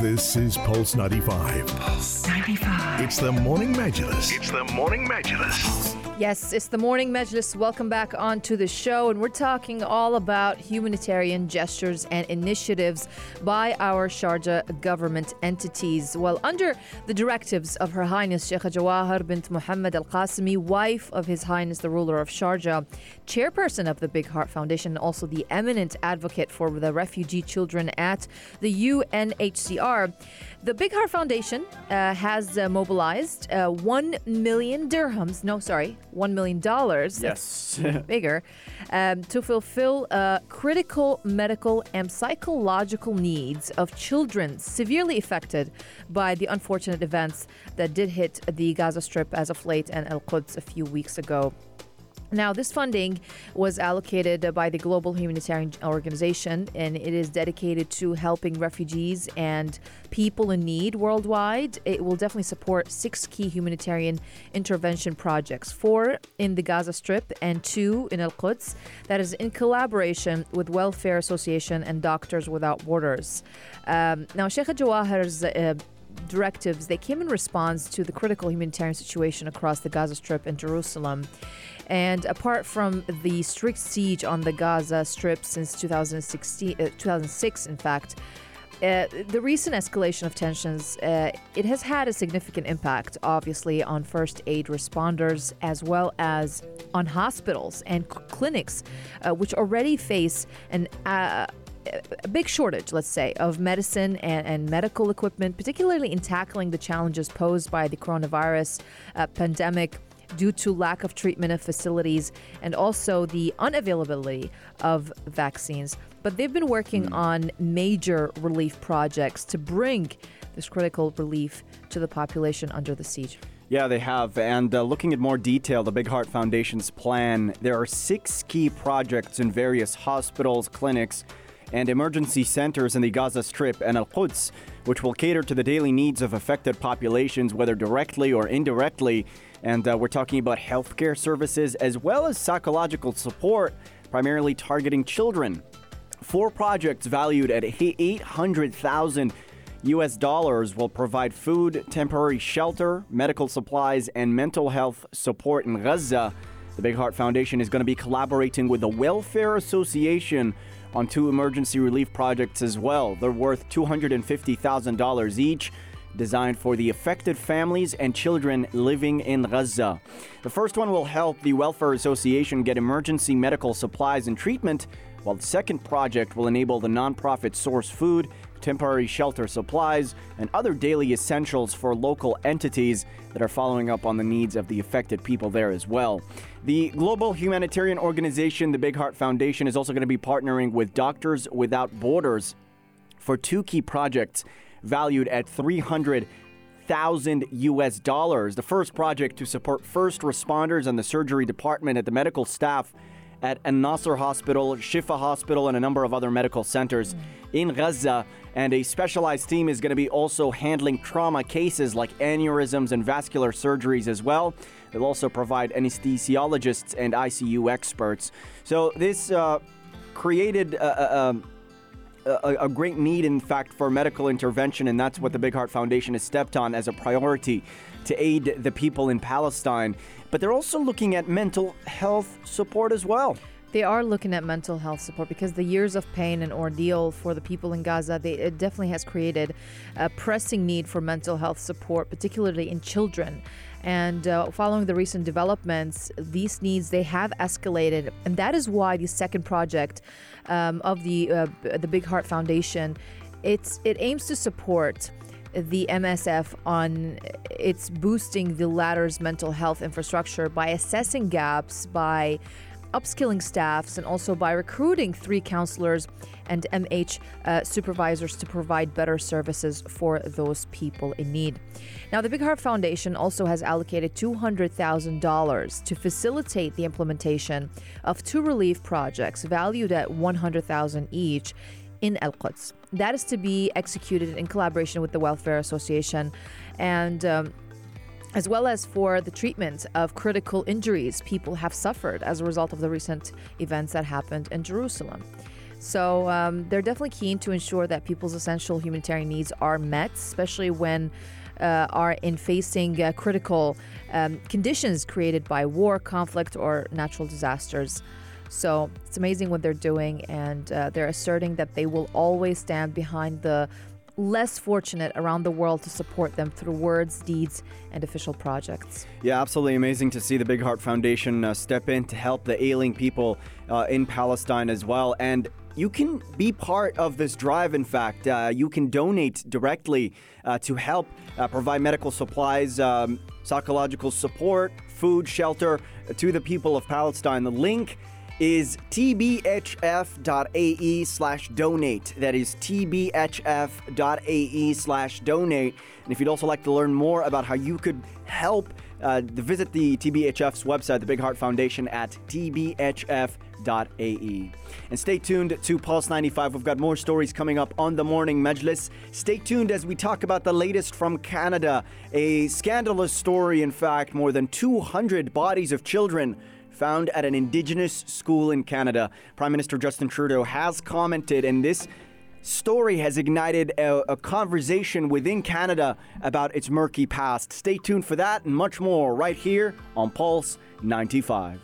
This is Pulse 95. Pulse 95. It's the Morning Majlis. It's the Morning Majlis. Yes, it's the Morning Majlis. Welcome back onto the show, and we're talking all about humanitarian gestures and initiatives by our Sharjah government entities. Well, under the directives of Her Highness Sheikh Jawaher bint Muhammad Al Qasimi, wife of His Highness the ruler of Sharjah, chairperson of the Big Heart Foundation, also the eminent advocate for the refugee children at the UNHCR, the Big Heart Foundation uh, has uh, mobilized uh, 1 million dirhams, no, sorry, $1 million. Yes. bigger, um, to fulfill uh, critical medical and psychological needs of children severely affected by the unfortunate events that did hit the Gaza Strip as of late and Al Quds a few weeks ago. Now, this funding was allocated by the Global Humanitarian Organization, and it is dedicated to helping refugees and people in need worldwide. It will definitely support six key humanitarian intervention projects four in the Gaza Strip and two in Al Quds, that is in collaboration with Welfare Association and Doctors Without Borders. Um, now, Sheikh Jawaher's uh, directives they came in response to the critical humanitarian situation across the Gaza Strip and Jerusalem. And apart from the strict siege on the Gaza Strip since 2016, uh, 2006, in fact, uh, the recent escalation of tensions uh, it has had a significant impact obviously on first aid responders as well as on hospitals and clinics uh, which already face an uh, a big shortage, let's say, of medicine and, and, medical equipment, particularly in tackling the challenges posed by the coronavirus uh, pandemic due to lack of treatment of facilities and also the unavailability of vaccines. But they've been working mm. on major relief projects to bring this critical relief to the population under the siege. Yeah, they have. And uh, looking at more detail, the Big Heart Foundation's plan, there are six key projects in various hospitals, clinics, and emergency centers in the Gaza Strip and Al Quds, which will cater to the daily needs of affected populations, whether directly or indirectly. And uh, we're talking about healthcare services as well as psychological support, primarily targeting children. Four projects valued at 800,000 US dollars will provide food, temporary shelter, medical supplies, and mental health support in Gaza. The Big Heart Foundation is going to be collaborating with the Welfare Association on two emergency relief projects as well. They're worth $250,000 each, designed for the affected families and children living in Gaza. The first one will help the Welfare Association get emergency medical supplies and treatment, while the second project will enable the nonprofit source food temporary shelter supplies, and other daily essentials for local entities that are following up on the needs of the affected people there as well. The global humanitarian organization, the Big Heart Foundation, is also going to be partnering with Doctors Without Borders for two key projects valued at 300 thousand US dollars. The first project to support first responders and the surgery department at the medical staff at Al Nasser Hospital, Shifa Hospital, and a number of other medical centers mm. in Gaza. And a specialized team is going to be also handling trauma cases like aneurysms and vascular surgeries as well. They'll also provide anesthesiologists and ICU experts. So this uh, created a, a, a, a, great need, in fact, for medical intervention, and that's what the Big Heart Foundation has stepped on as a priority to aid the people in Palestine. But they're also looking at mental health support as well. They are looking at mental health support because the years of pain and ordeal for the people in Gaza, they, it definitely has created a pressing need for mental health support, particularly in children. And uh, following the recent developments, these needs they have escalated, and that is why the second project um, of the uh, the Big Heart Foundation, it's it aims to support the MSF on its boosting the latter's mental health infrastructure by assessing gaps, by upskilling staffs and also by recruiting three counselors and MH uh, supervisors to provide better services for those people in need. Now, the Big Heart Foundation also has allocated $200,000 to facilitate the implementation of two relief projects valued at $100,000 each in Al Quds. That is to be executed in collaboration with the Welfare Association and um, as well as for the treatment of critical injuries people have suffered as a result of the recent events that happened in Jerusalem. So um, they're definitely keen to ensure that people's essential humanitarian needs are met, especially when uh, are in facing uh, critical um, conditions created by war, conflict, or natural disasters. So it's amazing what they're doing, and uh, they're asserting that they will always stand behind the less fortunate around the world to support them through words, deeds, and official projects. Yeah, absolutely amazing to see the Big Heart Foundation uh, step in to help the ailing people uh, in Palestine as well. And you can be part of this drive, in fact. Uh, you can donate directly uh, to help uh, provide medical supplies, um, psychological support, food, shelter uh, to the people of Palestine. The link is tbhf.ae slash donate. That is tbhf.ae slash donate. And if you'd also like to learn more about how you could help, uh, visit the TBHF's website, the Big Heart Foundation, at tbhf.ae. And stay tuned to Pulse 95. We've got more stories coming up on the morning Majlis. Stay tuned as we talk about the latest from Canada. A scandalous story, in fact, more than 200 bodies of children found at an Indigenous school in Canada. Prime Minister Justin Trudeau has commented, and this story has ignited a, a, conversation within Canada about its murky past. Stay tuned for that and much more right here on Pulse 95.